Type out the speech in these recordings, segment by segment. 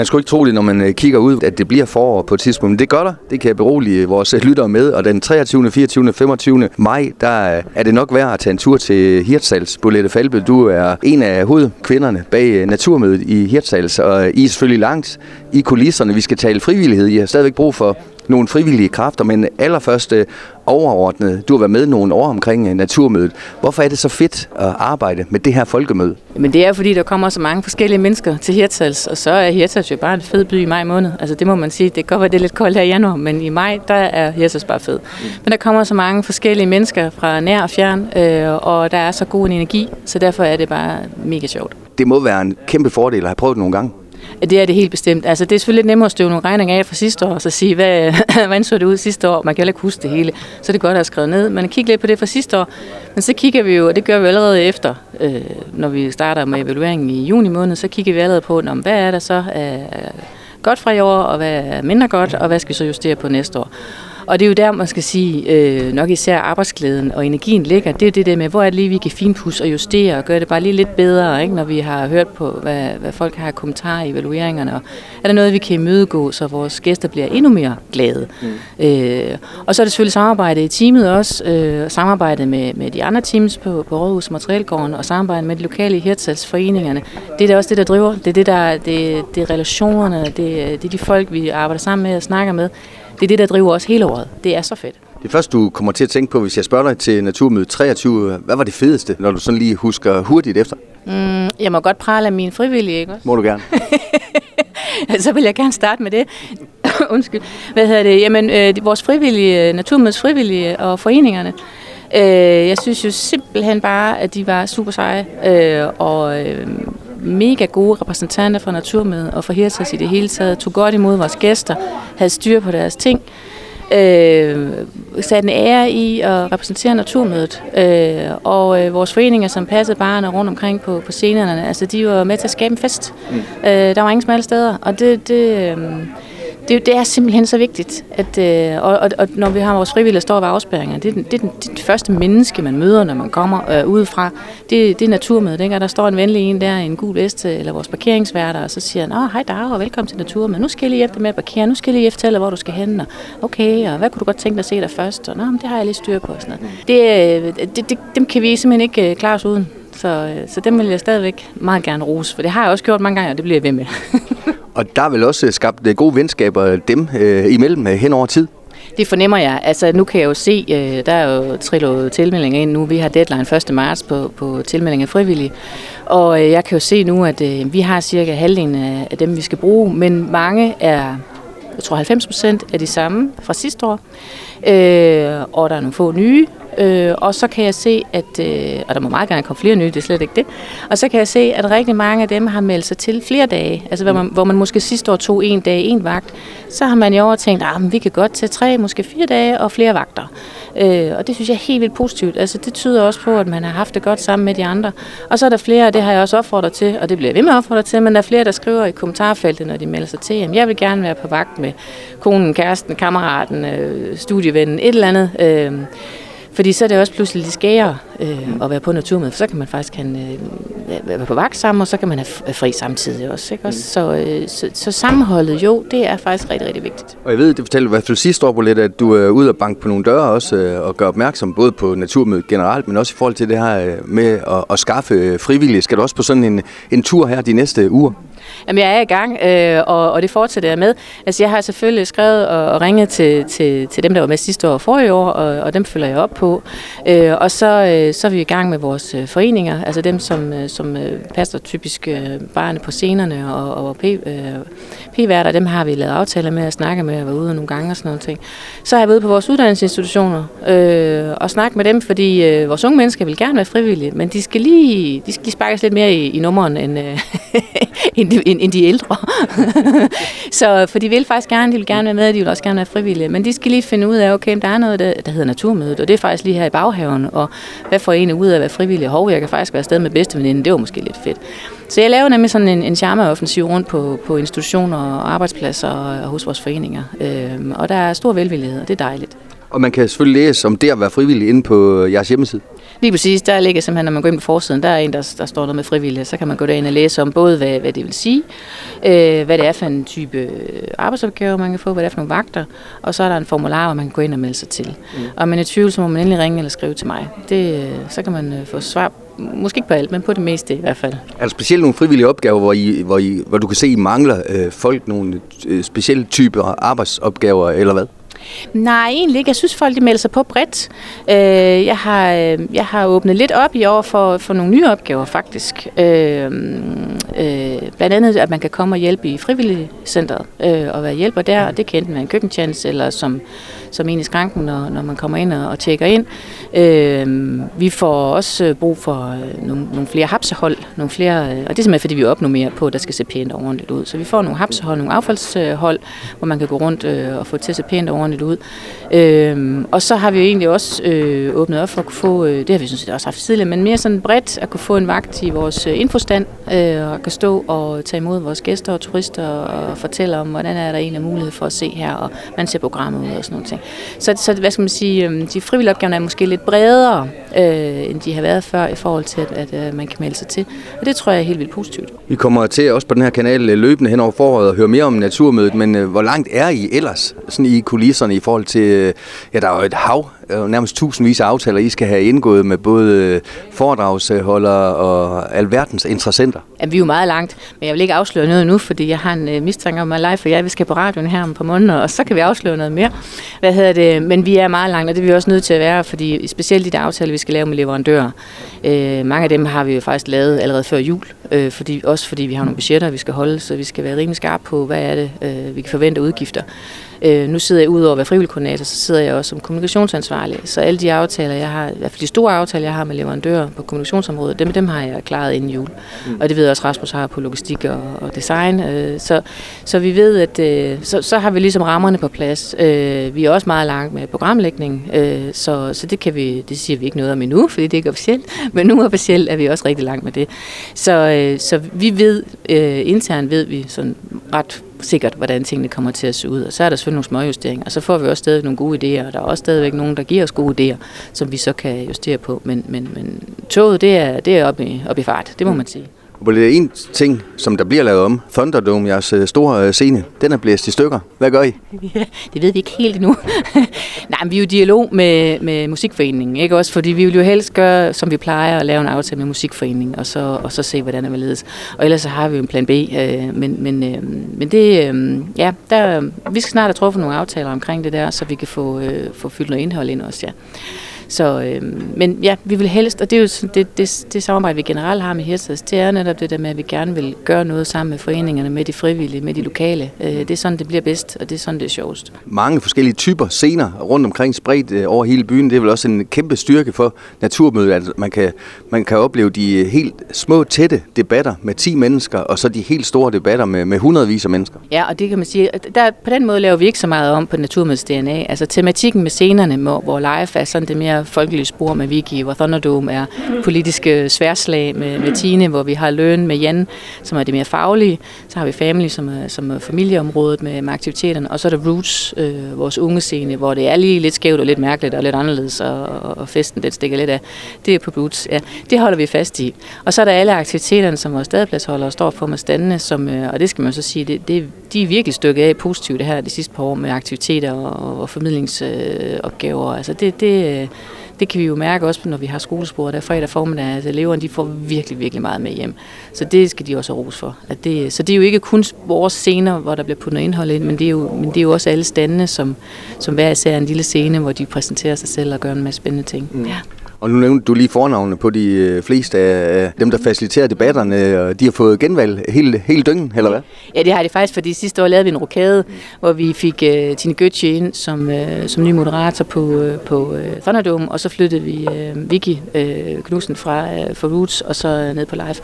Man skulle ikke tro det, når man øh, kigger ud, at det bliver forår på et tidspunkt. Men det gør der. Det kan jeg berolige vores øh, lyttere med. Og den 23., 24., 25. maj, der øh, er det nok værd at tage en tur til Hirtshals. Bolette Falbe, du er en af hovedkvinderne bag Naturmødet i Hirtshals. Og I er selvfølgelig langt i kulisserne. Vi skal tale frivillighed. I har stadigvæk brug for nogle frivillige kræfter, men allerførst overordnet, du har været med nogle år omkring øh, Naturmødet. Hvorfor er det så fedt at arbejde med det her folkemøde? Men det er fordi, der kommer så mange forskellige mennesker til Hirtshals, og så er Hirtshals jo bare en fed by i maj måned. Altså det må man sige. Det kan godt være, det er lidt koldt her i januar, men i maj, der er Hirtshals bare fed. Mm. Men der kommer så mange forskellige mennesker fra nær og fjern, øh, og der er så god en energi, så derfor er det bare mega sjovt. Det må være en kæmpe fordel at have prøvet det nogle gange. Det er det helt bestemt. Altså, det er selvfølgelig lidt nemmere at støve nogle regninger af fra sidste år, og så sige, hvad, hvordan så det ud sidste år? Man kan heller ikke huske det hele, så det er godt at have skrevet ned. Men kigge lidt på det fra sidste år. Men så kigger vi jo, og det gør vi allerede efter, øh, når vi starter med evalueringen i juni måned, så kigger vi allerede på, hvad er der så af godt fra i år, og hvad er mindre godt, og hvad skal vi så justere på næste år. Og det er jo der, man skal sige, øh, nok især arbejdsglæden og energien ligger. Det er det der med, hvor er det lige, vi kan finpudse og justere og gøre det bare lige lidt bedre, ikke? når vi har hørt på, hvad, hvad folk har kommentarer i evalueringerne. Og er der noget, vi kan imødegå, så vores gæster bliver endnu mere glade? Mm. Øh, og så er det selvfølgelig samarbejde i teamet også. Øh, samarbejde med, med de andre teams på, på Rådhus Materielgården og samarbejde med de lokale hirtsalsforeningerne. Det er da også det, der driver. Det er det, der, det, det er relationerne, det, det er de folk, vi arbejder sammen med og snakker med. Det er det, der driver os hele året. Det er så fedt. Det første, du kommer til at tænke på, hvis jeg spørger dig til Naturmøde 23, hvad var det fedeste, når du sådan lige husker hurtigt efter? Mm, jeg må godt prale af mine frivillige, ikke også? Må du gerne. så vil jeg gerne starte med det. Undskyld. Hvad hedder det? Jamen, øh, vores frivillige, Naturmødes frivillige og foreningerne, øh, jeg synes jo simpelthen bare, at de var super seje. Øh, og øh, mega gode repræsentanter for Naturmødet og for Hirtshals i det hele taget, tog godt imod vores gæster, havde styr på deres ting, øh, satte en ære i at repræsentere Naturmødet. Øh, og øh, vores foreninger, som passede barne rundt omkring på, på scenerne, altså de var med til at skabe en fest. Mm. Øh, der var ingen smalle steder, og det... det øh, det, det er simpelthen så vigtigt, at, øh, og, og, og når vi har vores frivillige, der står ved afspæringer, det er, den, det, er den, det er det første menneske, man møder, når man kommer øh, udefra. Det, det er naturmødet, ikke? Og der står en venlig en der, en gul vest, øh, eller vores parkeringsværter, og så siger han, åh, hej Dag, og velkommen til naturmødet. Nu skal jeg lige efter med at parkere, nu skal jeg lige fortælle, hvor du skal hen, og okay, og hvad kunne du godt tænke dig at se dig først? Og, Nå, men det har jeg lige styr på. Og sådan noget. Det, øh, det, det, dem kan vi simpelthen ikke øh, klare os uden. Så, øh, så dem vil jeg stadigvæk meget gerne rose, for det har jeg også gjort mange gange, og det bliver jeg ved med. Og der er vel også skabt øh, gode venskaber dem øh, imellem øh, hen over tid? Det fornemmer jeg. Altså, nu kan jeg jo se, øh, der er jo trillet tilmeldinger ind nu. Vi har deadline 1. marts på, på tilmelding af frivillige. Og øh, jeg kan jo se nu, at øh, vi har cirka halvdelen af, af dem, vi skal bruge. Men mange er, jeg tror 90 procent er de samme fra sidste år. Øh, og der er nogle få nye. Øh, og så kan jeg se, at, øh, og der må meget gerne komme flere nye, det er slet ikke det, og så kan jeg se, at rigtig mange af dem har meldt sig til flere dage, altså hvor man, hvor man måske sidste år tog en dag, en vagt, så har man i år tænkt, at vi kan godt tage tre, måske fire dage og flere vagter. Øh, og det synes jeg er helt vildt positivt. Altså det tyder også på, at man har haft det godt sammen med de andre. Og så er der flere, og det har jeg også opfordret til, og det bliver jeg ved med at opfordre til, men der er flere, der skriver i kommentarfeltet, når de melder sig til, at jeg vil gerne være på vagt med konen, kæresten, kammeraten, øh, studievennen, et eller andet. Øh, fordi så er det også pludselig lidt skære øh, at være på naturmøde, for så kan man faktisk kan, øh, være på vagt sammen, og så kan man have fri samtidig også. Ikke? også? Mm. Så, øh, så, så sammenholdet, jo, det er faktisk rigtig, rigtig vigtigt. Og jeg ved, det fortalte i hvert fald sidste år, lidt, at du er ude og banke på nogle døre også, øh, og gør opmærksom både på naturmødet generelt, men også i forhold til det her øh, med at, at skaffe frivillige. Skal du også på sådan en, en tur her de næste uger? Jamen, jeg er i gang, øh, og, og det fortsætter jeg med. Altså, jeg har selvfølgelig skrevet og, og ringet til, til, til dem, der var med sidste år og forrige år, og, og dem følger jeg op på. Øh, og så, øh, Øh, så er vi i gang med vores øh, foreninger, altså dem, som, øh, som øh, passer typisk øh, barne på scenerne og, og p, øh, p-værter, dem har vi lavet aftaler med at snakke med og være ude nogle gange og sådan noget ting. Så er jeg ude på vores uddannelsesinstitutioner øh, og snakke med dem, fordi øh, vores unge mennesker vil gerne være frivillige, men de skal lige, de skal lige sparkes lidt mere i, i nummeren end, øh, end, de, end, end de ældre. så, for de vil faktisk gerne, de vil gerne være med, de vil også gerne være frivillige, men de skal lige finde ud af, okay, der er noget, der, der hedder naturmødet, og det er faktisk lige her i baghaven, og hvad får egentlig ud af at være frivillig? Hov, jeg kan faktisk være afsted med bedsteveninden, det var måske lidt fedt. Så jeg laver nemlig sådan en, en charmeoffensiv rundt på, på institutioner og arbejdspladser og, og hos vores foreninger. Øhm, og der er stor velvillighed, og det er dejligt. Og man kan selvfølgelig læse om det at være frivillig inde på jeres hjemmeside. Lige præcis, der ligger simpelthen, når man går ind på forsiden, der er en, der, der står noget med frivillige, så kan man gå derind og læse om både, hvad, hvad det vil sige, øh, hvad det er for en type arbejdsopgaver, man kan få, hvad det er for nogle vagter, og så er der en formular, hvor man kan gå ind og melde sig til. Mm. Og man er i tvivl, så må man endelig ringe eller skrive til mig. Det, så kan man øh, få svar måske ikke på alt, men på det meste i hvert fald. Er der specielt nogle frivillige opgaver, hvor, I, hvor, I, hvor du kan se, at I mangler øh, folk nogle øh, specielle typer arbejdsopgaver, eller hvad? Nej, egentlig ikke. Jeg synes, folk de melder sig på bredt. Øh, jeg, har, øh, jeg har åbnet lidt op i år for, for nogle nye opgaver, faktisk. Øh, øh, blandt andet, at man kan komme og hjælpe i frivilligcenteret øh, og være hjælper der. Og det kan enten være en køkkentjeneste eller som, som en i skranken, når, når man kommer ind og, og tjekker ind. Øh, vi får også øh, brug for øh, nogle, nogle flere hapsehold, nogle flere, øh, og det er simpelthen, fordi vi opnår mere på, at der skal se pænt og ordentligt ud. Så vi får nogle hapsehold, nogle affaldshold, hvor man kan gå rundt øh, og få til at se pænt og ordentligt ud. Øh, og så har vi jo egentlig også øh, åbnet op for at kunne få, øh, det har vi sådan set også haft tidligere, men mere sådan bredt at kunne få en vagt i vores øh, infostand, øh, og kan stå og tage imod vores gæster og turister og fortælle om, hvordan er der egentlig mulighed for at se her, og man ser programmet ud og sådan noget ting. Så, så hvad skal man sige, øhm, de frivillige opgaver er måske lidt bredere, øh, end de har været før i forhold til, at, at øh, man kan melde sig til. Og det tror jeg er helt vildt positivt. Vi kommer til også på den her kanal øh, løbende hen over foråret og høre mere om naturmødet, men øh, hvor langt er I ellers sådan i kulisserne i forhold til, øh, ja der er jo et hav nærmest tusindvis af aftaler, I skal have indgået med både foredragsholdere og alverdens interessenter. Jamen, vi er jo meget langt, men jeg vil ikke afsløre noget nu, fordi jeg har en mistanke om mig live, for jeg skal på radioen her om et par måneder, og så kan vi afsløre noget mere. Hvad hedder det? Men vi er meget langt, og det er vi også nødt til at være, fordi specielt i de aftaler, vi skal lave med leverandører, øh, mange af dem har vi jo faktisk lavet allerede før jul, øh, fordi, også fordi vi har nogle budgetter, vi skal holde, så vi skal være rimelig skarpe på, hvad er det, øh, vi kan forvente udgifter. Øh, nu sidder jeg ud over at være frivillig koordinator, så sidder jeg også som kommunikationsansvarlig. Så alle de aftaler, jeg har, i hvert fald de store aftaler, jeg har med leverandører på kommunikationsområdet, dem, dem har jeg klaret inden jul. Mm. Og det ved jeg også, Rasmus har på logistik og, og design. Øh, så, så vi ved, at øh, så, så har vi ligesom rammerne på plads. Øh, vi er også meget langt med programlægning, øh, så, så det kan vi, det siger vi ikke noget om endnu, fordi det er ikke officielt, men nu officielt er vi også rigtig langt med det. Så, øh, så vi ved, øh, internt ved vi sådan ret sikkert, hvordan tingene kommer til at se ud. Og så er der selvfølgelig nogle småjusteringer, og så får vi også stadig nogle gode idéer, og der er også stadigvæk nogen, der giver os gode idéer, som vi så kan justere på. Men, men, men toget, det er, det er oppe i, op i fart, det må man sige. Og det er en ting, som der bliver lavet om. Thunderdome, jeres øh, store øh, scene, den er blæst i stykker. Hvad gør I? Ja, det ved vi ikke helt endnu. Nej, men vi er jo i dialog med, med Musikforeningen, ikke også? Fordi vi vil jo helst gøre, som vi plejer, at lave en aftale med Musikforeningen, og så, og så se, hvordan det vil ledes. Og ellers så har vi jo en plan B. Øh, men, men, øh, men det, øh, ja, der, vi skal snart have truffet nogle aftaler omkring det der, så vi kan få, øh, få fyldt noget indhold ind også, ja. Så, øh, men ja, vi vil helst, og det er jo det, det, det samarbejde, vi generelt har med Hirtshals, det er netop det der med, at vi gerne vil gøre noget sammen med foreningerne, med de frivillige, med de lokale. Øh, det er sådan, det bliver bedst, og det er sådan, det er sjovest. Mange forskellige typer scener rundt omkring spredt øh, over hele byen. Det er vel også en kæmpe styrke for naturmødet, at man kan, man kan opleve de helt små, tætte debatter med 10 mennesker, og så de helt store debatter med, med hundredvis af mennesker. Ja, og det kan man sige, der, på den måde laver vi ikke så meget om på naturmødets DNA. Altså tematikken med scenerne, hvor live er sådan det mere folkelige spor med Vicky, hvor Thunderdome er politiske sværslag med, med Tine, hvor vi har Løn med Jan, som er det mere faglige. Så har vi Family, som er, som er familieområdet med, med aktiviteterne. Og så er der Roots, øh, vores unge scene, hvor det er lige lidt skævt og lidt mærkeligt og lidt anderledes, og, og festen den stikker lidt af. Det er på Roots, ja. Det holder vi fast i. Og så er der alle aktiviteterne, som vores stadpladsholdere står for med standene, som, øh, og det skal man så sige, det, det, de er virkelig stykket af positivt det her de sidste par år med aktiviteter og, og formidlingsopgaver. Øh, altså det, det, øh, det kan vi jo mærke også, når vi har skolespor der fredag formiddag, at eleverne de får virkelig, virkelig meget med hjem. Så det skal de også have ros for. At det, så det er jo ikke kun vores scener, hvor der bliver puttet noget indhold ind, men det er jo, men det er jo også alle standene, som, som hver især er en lille scene, hvor de præsenterer sig selv og gør en masse spændende ting. Mm. Ja. Og nu nævnte du lige fornavnene på de øh, fleste af dem, der faciliterer debatterne, og de har fået genvalg hele, hele døgnen, eller hvad? Ja, det har det faktisk, fordi sidste år lavede vi en rokade, hvor vi fik uh, Tine Götze ind som, uh, som ny moderator på, uh, på uh, Thunderdome, og så flyttede vi uh, Vicky uh, Knudsen fra, uh, fra Roots, og så ned på Live.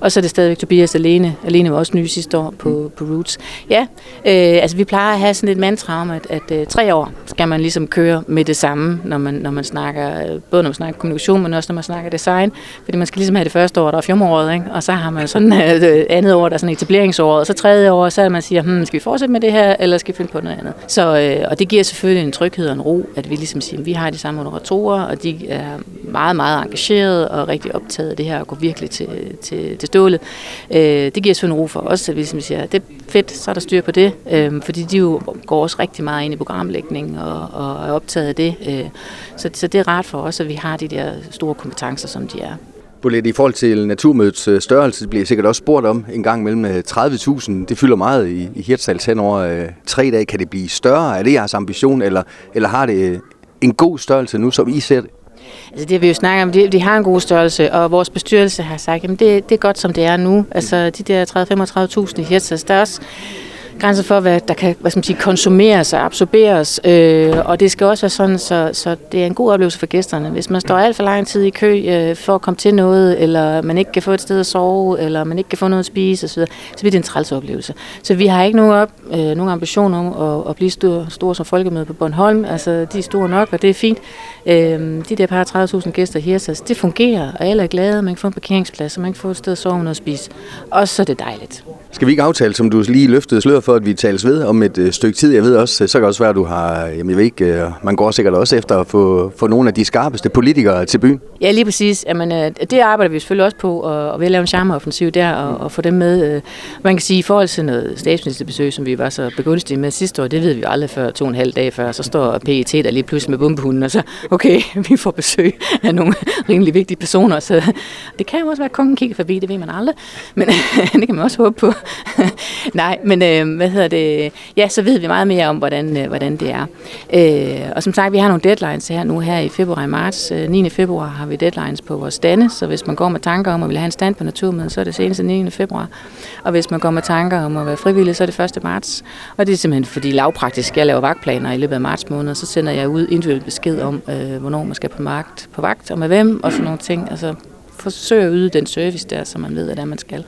Og så er det stadigvæk Tobias Alene. Alene var også ny sidste år på, mm. på Roots. Ja, uh, altså vi plejer at have sådan et mantra om, at, at uh, tre år skal man ligesom køre med det samme, når man, når man snakker, både når man snakker kommunikation, men også når man snakker design. Fordi man skal ligesom have det første år, der er fjormåret, ikke? og så har man sådan øh, et andet år, der er sådan etableringsåret, og så tredje år, så er man siger, hmm, skal vi fortsætte med det her, eller skal vi finde på noget andet? Så, øh, og det giver selvfølgelig en tryghed og en ro, at vi ligesom siger, at vi har de samme moderatorer, og de er meget, meget engagerede og rigtig optaget af det her, og går virkelig til, til, til stålet. Øh, det giver selvfølgelig en ro for os, at vi ligesom siger, det fedt, så er der styr på det, øh, fordi de jo går også rigtig meget ind i programlægning og, og er optaget af det. Øh, så, så det er rart for os, at vi har de der store kompetencer, som de er. Bolette, i forhold til naturmødets øh, størrelse, størrelse, bliver sikkert også spurgt om en gang mellem 30.000. Øh, det fylder meget i, i Hirtshals hen over øh, tre dage. Kan det blive større? Er det jeres ambition, eller, eller har det øh, en god størrelse nu, som I ser det? Altså det vi jo snakker om, de, de har en god størrelse, og vores bestyrelse har sagt, at det, det er godt, som det er nu. Altså de der 30-35.000 i Hirtshals, der er også grænser for, hvad der kan hvad skal man sige, konsumeres og absorberes. Øh, og det skal også være sådan, så, så det er en god oplevelse for gæsterne. Hvis man står alt for lang tid i kø øh, for at komme til noget, eller man ikke kan få et sted at sove, eller man ikke kan få noget at spise osv., så bliver det en træls oplevelse. Så vi har ikke nogen, op, øh, nogen ambition om at, at blive store, store som folkemøde på Bornholm. Altså, de er store nok, og det er fint. Øh, de der par 30.000 gæster her, så det fungerer, og alle er glade, man kan få en parkeringsplads, og man kan få et sted at sove og noget at spise. Og så er det dejligt. Skal vi ikke aftale, som du lige løftede sløret for, at vi tales ved om et øh, stykke tid? Jeg ved også, øh, så kan det også være, at du har, jamen jeg ved ikke, øh, man går sikkert også efter at få, få nogle af de skarpeste politikere til byen. Ja, lige præcis. Jamen, øh, det arbejder vi selvfølgelig også på, og, og vi har lavet en charmeoffensiv der, og, og få dem med. Øh. Man kan sige, i forhold til noget statsministerbesøg, som vi var så begunstige med sidste år, det ved vi jo aldrig før, to og en halv dag før, så står PET der lige pludselig med bombehunden, og så, okay, vi får besøg af nogle rimelig vigtige personer, så det kan jo også være, at kongen kigger forbi, det ved man aldrig, men det kan man også håbe på. Nej, men øh, hvad hedder det? Ja, så ved vi meget mere om, hvordan, øh, hvordan det er. Øh, og som sagt, vi har nogle deadlines her nu her i februar og marts. Øh, 9. februar har vi deadlines på vores stande, så hvis man går med tanker om at ville have en stand på Naturmødet, så er det senest 9. februar. Og hvis man går med tanker om at være frivillig, så er det 1. marts. Og det er simpelthen fordi lavpraktisk, jeg laver vagtplaner i løbet af marts måned, så sender jeg ud individuelt besked om, øh, hvornår man skal på, magt, på vagt, og med hvem, og sådan nogle ting. Altså forsøge at yde den service der, som man ved, at man skal.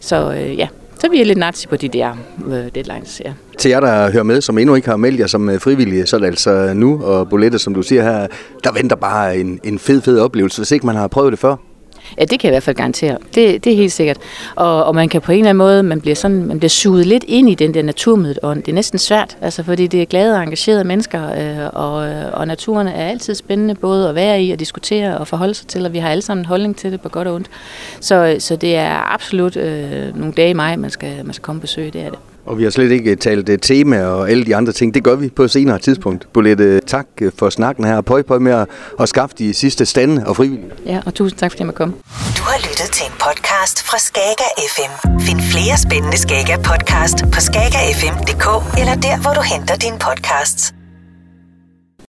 Så øh, ja, så vi er lidt nazi på de der øh, deadlines, ja. Til jer, der hører med, som endnu ikke har meldt jer som øh, frivillige, så er det altså nu, og Bolette, som du siger her, der venter bare en, en fed, fed oplevelse, hvis ikke man har prøvet det før. Ja, det kan jeg i hvert fald garantere. Det, det er helt sikkert. Og, og man kan på en eller anden måde, man bliver, sådan, man bliver suget lidt ind i den der naturmødet ånd. Det er næsten svært, altså, fordi det er glade og engagerede mennesker, øh, og, øh, og naturen er altid spændende både at være i og diskutere og forholde sig til, og vi har alle sammen en holdning til det på godt og ondt. Så, så det er absolut øh, nogle dage i maj, man skal, man skal komme og besøge, det er det. Og vi har slet ikke talt uh, tema og alle de andre ting. Det gør vi på et senere tidspunkt. Bolette, tak øh, for snakken her. Pøj, pøj med at, at skaffe de sidste stande og frivillige. Ja, og tusind tak, fordi jeg måtte komme. Du har lyttet til en podcast fra Skager FM. Find flere spændende Skager podcast på skagerfm.dk eller der, hvor du henter dine podcasts.